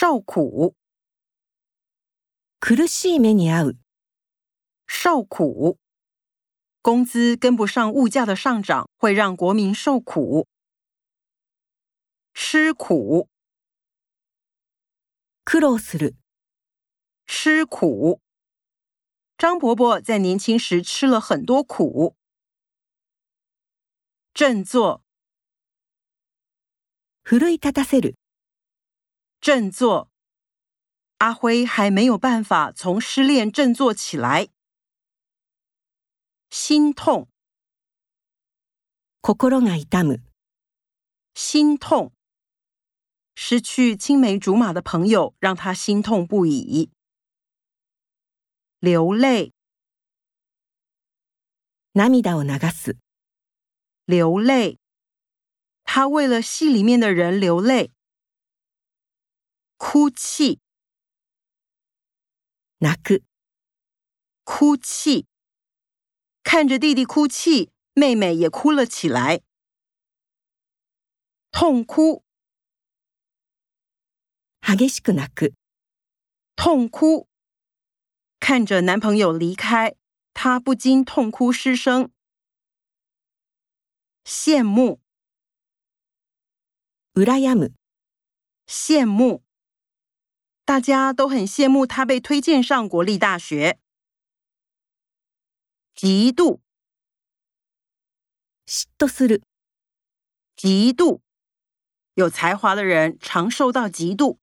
受苦，苦しい目に遭う。受苦。工资跟不上物价的上涨，会让国民受苦。吃苦，苦労する。吃苦。张伯伯在年轻时吃了很多苦。振作，奮い立たせる。 振作。阿辉还没有办法从失恋振作起来。心痛，心が痛む。心痛。失去青梅竹马的朋友，让他心痛不已。流泪，涙を流す。流泪。他为了戏里面的人流泪。 哭泣，泣く。哭泣。看着弟弟哭泣，妹妹也哭了起来。痛哭，激しく泣く。痛哭。看着男朋友离开，她不禁痛哭失声。羡慕，羨む。羡慕。 大家都很羡慕他被推荐上国立大学，嫉妒。嫉嫉妒。有才华的人常受到嫉妒。